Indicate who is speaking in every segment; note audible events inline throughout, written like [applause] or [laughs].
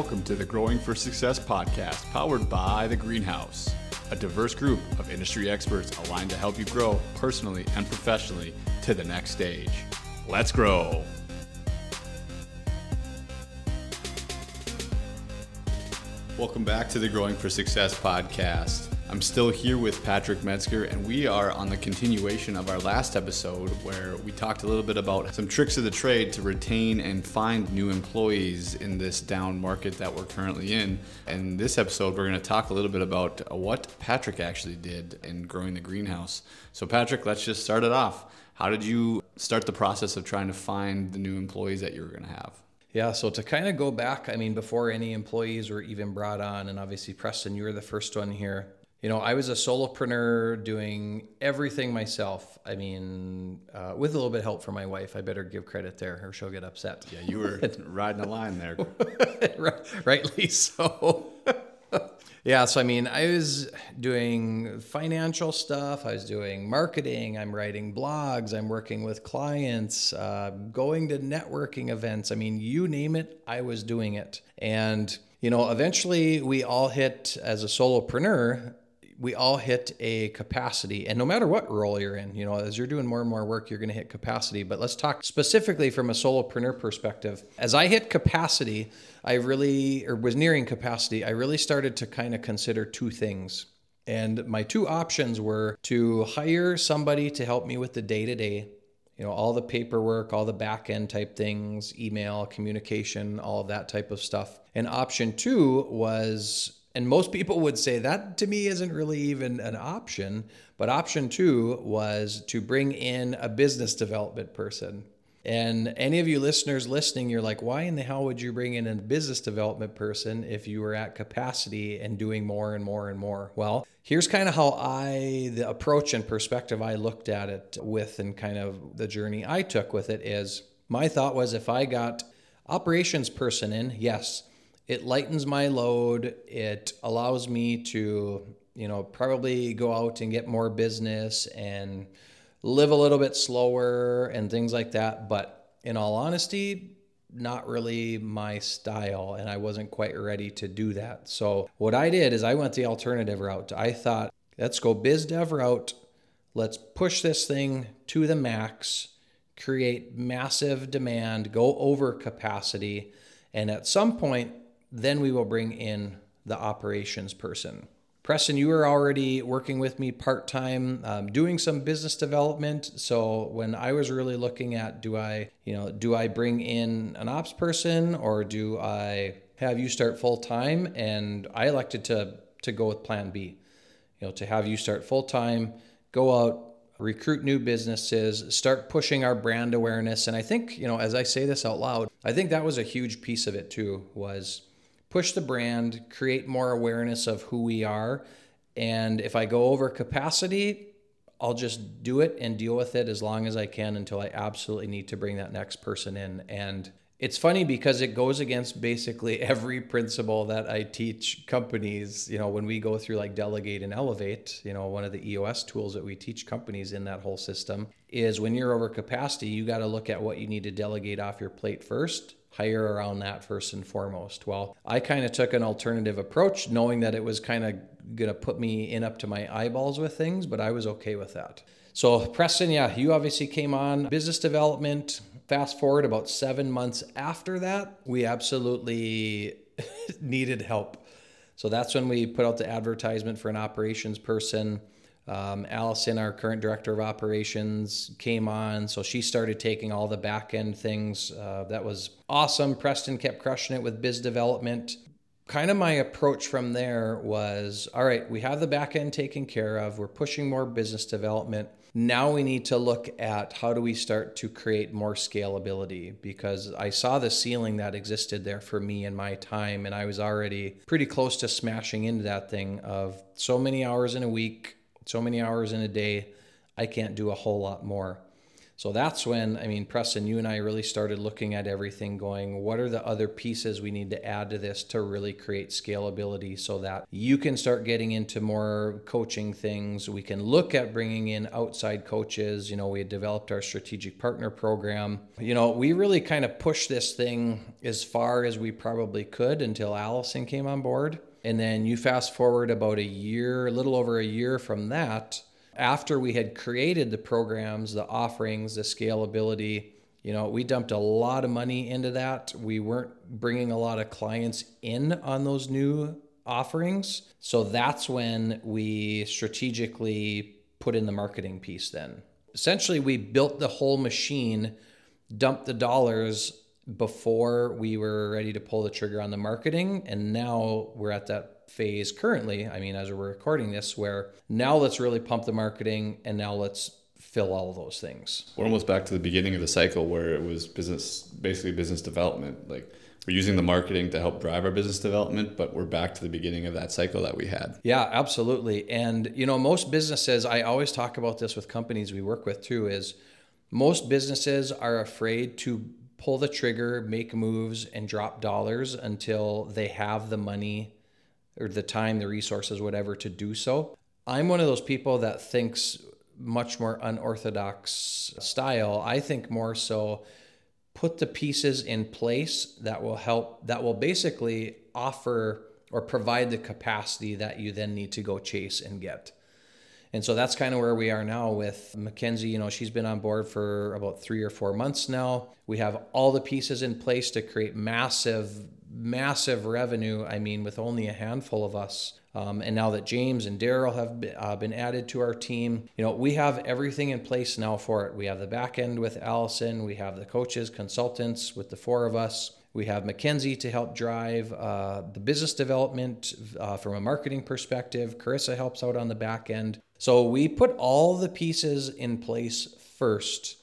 Speaker 1: Welcome to the Growing for Success podcast, powered by The Greenhouse, a diverse group of industry experts aligned to help you grow personally and professionally to the next stage. Let's grow. Welcome back to the Growing for Success podcast. I'm still here with Patrick Metzger, and we are on the continuation of our last episode where we talked a little bit about some tricks of the trade to retain and find new employees in this down market that we're currently in. And this episode, we're going to talk a little bit about what Patrick actually did in growing the greenhouse. So, Patrick, let's just start it off. How did you start the process of trying to find the new employees that you were going to have?
Speaker 2: Yeah, so to kind of go back, I mean, before any employees were even brought on, and obviously, Preston, you were the first one here you know, I was a solopreneur doing everything myself. I mean, uh, with a little bit of help from my wife. I better give credit there, or she'll get upset.
Speaker 1: Yeah, you were [laughs] riding a line there. [laughs]
Speaker 2: Rightly so. [laughs] yeah, so I mean, I was doing financial stuff. I was doing marketing. I'm writing blogs. I'm working with clients. Uh, going to networking events. I mean, you name it, I was doing it. And you know, eventually we all hit as a solopreneur we all hit a capacity and no matter what role you're in you know as you're doing more and more work you're going to hit capacity. But let's talk specifically from a solopreneur perspective. As i hit capacity i really or was nearing capacity i really started to kind of consider two things. And my two options were to hire somebody to help me with the day to day you know all the paperwork all the back end type things email communication all of that type of stuff. And option two was and most people would say that to me isn't really even an option. But option two was to bring in a business development person. And any of you listeners listening, you're like, why in the hell would you bring in a business development person if you were at capacity and doing more and more and more? Well, here's kind of how I, the approach and perspective I looked at it with, and kind of the journey I took with it is my thought was if I got operations person in, yes, it lightens my load. It allows me to, you know, probably go out and get more business and live a little bit slower and things like that. But in all honesty, not really my style and I wasn't quite ready to do that. So what I did is I went the alternative route. I thought, let's go biz dev route. Let's push this thing to the max, create massive demand, go over capacity, and at some point then we will bring in the operations person. Preston, you were already working with me part time, um, doing some business development. So when I was really looking at, do I, you know, do I bring in an ops person or do I have you start full time? And I elected to to go with Plan B, you know, to have you start full time, go out, recruit new businesses, start pushing our brand awareness. And I think, you know, as I say this out loud, I think that was a huge piece of it too. Was push the brand, create more awareness of who we are. And if I go over capacity, I'll just do it and deal with it as long as I can until I absolutely need to bring that next person in. And it's funny because it goes against basically [laughs] every principle that I teach companies. You know, when we go through like delegate and elevate, you know, one of the EOS tools that we teach companies in that whole system is when you're over capacity, you got to look at what you need to delegate off your plate first hire around that first and foremost. Well, I kind of took an alternative approach, knowing that it was kind of going to put me in up to my eyeballs with things, but I was okay with that. So, Preston, yeah, you obviously came on business development. Fast forward about seven months after that, we absolutely [laughs] needed help. So, that's when we put out the advertisement for an operations person. Um, Allison, our current director of operations, came on, so she started taking all the back end things. Uh, that was awesome. Preston kept crushing it with biz development. Kind of my approach from there was all right, we have the back end taken care of, we're pushing more business development. Now we need to look at how do we start to create more scalability because I saw the ceiling that existed there for me in my time, and I was already pretty close to smashing into that thing of so many hours in a week so many hours in a day. I can't do a whole lot more. So that's when, I mean, Preston, you and I really started looking at everything going, what are the other pieces we need to add to this to really create scalability so that you can start getting into more coaching things? We can look at bringing in outside coaches. You know, we had developed our strategic partner program. You know, we really kind of pushed this thing as far as we probably could until Allison came on board. And then you fast forward about a year, a little over a year from that after we had created the programs, the offerings, the scalability, you know, we dumped a lot of money into that. We weren't bringing a lot of clients in on those new offerings. So that's when we strategically put in the marketing piece then. Essentially, we built the whole machine, dumped the dollars before we were ready to pull the trigger on the marketing. And now we're at that phase currently, I mean, as we're recording this, where now let's really pump the marketing and now let's fill all of those things.
Speaker 1: We're almost back to the beginning of the cycle where it was business, basically business development. Like we're using the marketing to help drive our business development, but we're back to the beginning of that cycle that we had.
Speaker 2: Yeah, absolutely. And, you know, most businesses, I always talk about this with companies we work with too, is most businesses are afraid to pull the trigger, make moves, and drop dollars until they have the money or the time, the resources, whatever to do so. I'm one of those people that thinks much more unorthodox style. I think more so put the pieces in place that will help, that will basically offer or provide the capacity that you then need to go chase and get. And so that's kind of where we are now with Mackenzie. You know, she's been on board for about three or four months now. We have all the pieces in place to create massive massive revenue. I mean, with only a handful of us. Um, and now that James and Daryl have been, uh, been added to our team, you know, we have everything in place now for it. We have the back end with Allison, we have the coaches, consultants with the four of us. We have Mackenzie to help drive uh, the business development uh, from a marketing perspective. Carissa helps out on the back end. So we put all the pieces in place first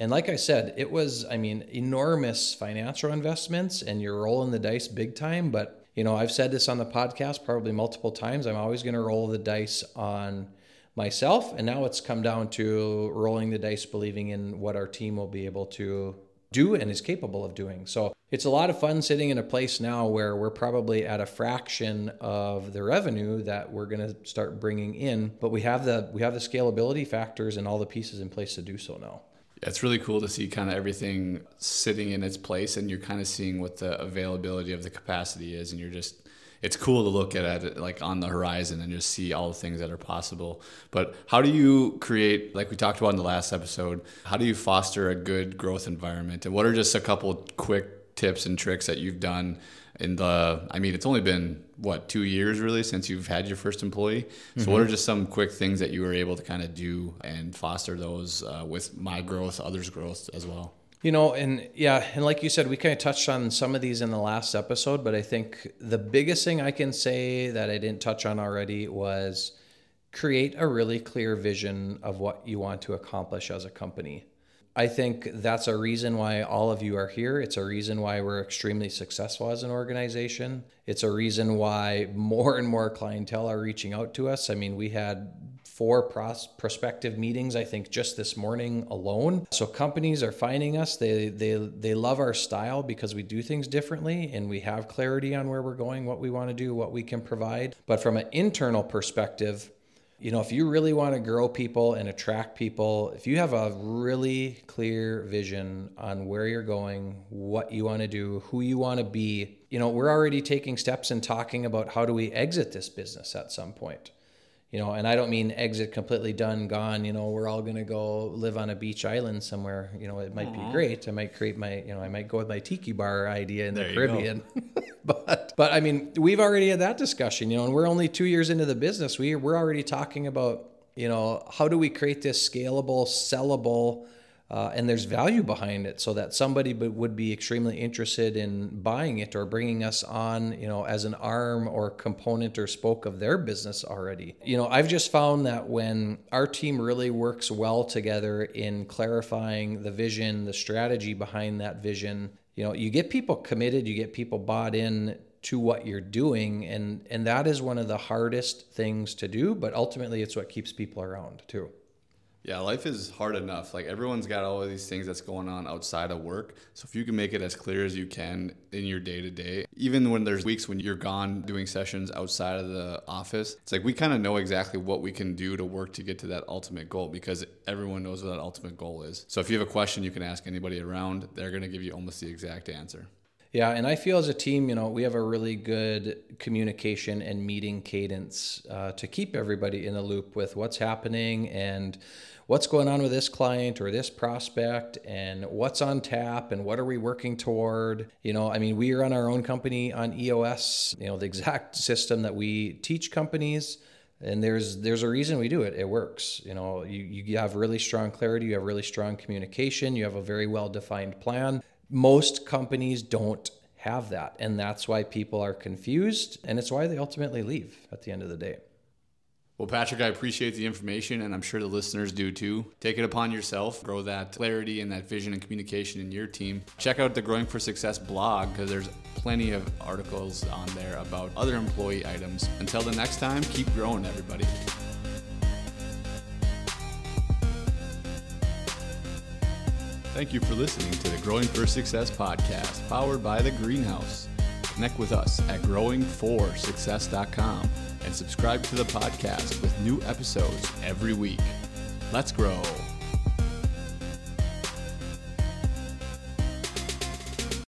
Speaker 2: and like I said, it was, I mean, enormous financial investments and you're rolling the dice big time. But, you know, I've said this on the podcast probably multiple times. I'm always going to roll the dice on myself. And now it's come down to rolling the dice, believing in what our team will be able to do and is capable of doing. So it's a lot of fun sitting in a place now where we're probably at a fraction of the revenue that we're going to start bringing in, but we have the we have the scalability factors and all the pieces in place to do so now
Speaker 1: it's really cool to see kind of everything sitting in its place and you're kind of seeing what the availability of the capacity is and you're just it's cool to look at it like on the horizon and just see all the things that are possible. But how do you create like we talked about in the last episode how do you foster a good growth environment? And what are just a couple quick tips and tricks that you've done in the i mean it's only been what two years really since you've had your first employee? So mm-hmm. what are just some quick things that you were able to kind of do and foster those uh, with my growth others growth as well
Speaker 2: you know and yeah and like you said we kind of touched on some of these in the last episode but i think the biggest thing i can say that i didn't touch on already was create a really clear vision of what you want to accomplish as a company I think that's a reason why all of you are here. It's a reason why we're extremely successful as an organization. It's a reason why more and more clientele are reaching out to us. I mean, we had four pros- prospective meetings I think just this morning alone. So companies are finding us. They they they love our style because we do things differently and we have clarity on where we're going, what we want to do, what we can provide. But from an internal perspective, you know, if you really want to grow people and attract people, if you have a really clear vision on where you're going, what you want to do, who you want to be, you know, we're already taking steps and talking about how do we exit this business at some point you know and i don't mean exit completely done gone you know we're all going to go live on a beach island somewhere. You know it might be mm-hmm. great. I might create my you know i might go with my tiki bar idea in there the caribbean. [laughs] But but i mean we've already had that discussion you know and we're only two years into the business. We, we're already talking about you know how do we create this scalable sellable uh, and there's value behind it so that somebody would be extremely interested in buying it or bringing us on you know as an arm or component or spoke of their business already. You know i've just found that when our team really works well together in clarifying the vision the strategy behind that vision you know you get people committed you get people bought in to what you're doing and and that is one of the hardest things to do but ultimately it's what keeps people around too
Speaker 1: Yeah, life is hard enough. Like everyone's got all of these things that's going on outside of work. So if you can make it as clear as you can in your day to day, even when there's weeks when you're gone doing sessions outside of the office, it's like we kind of know exactly what we can do to work to get to that ultimate goal because everyone knows what that ultimate goal is. So if you have a question, you can ask anybody around. They're going to give you almost the exact answer.
Speaker 2: Yeah, and I feel as a team, you know, we have a really good communication and meeting cadence uh, to keep everybody in the loop with what's happening and what's going on with this client or this prospect and what's on tap and what are we working toward. You know, I mean, we run our own company on EOS, you know, the exact system that we teach companies and there's there's a reason we do it. It works. You know you, you have really strong clarity you have really strong communication you have a very well defined plan most companies don't have that. And that's why people are confused. And it's why they ultimately leave at the end of the day.
Speaker 1: Well, Patrick, I appreciate the information, and I'm sure the listeners do too. Take it upon yourself, grow that clarity and that vision and communication in your team. Check out the Growing for Success blog because there's plenty of articles on there about other employee items. Until the next time, keep growing, everybody. Thank you for listening to the Growing for Success podcast, powered by The Greenhouse. Connect with us at growing4success.com and subscribe to the podcast with new episodes every week. Let's grow.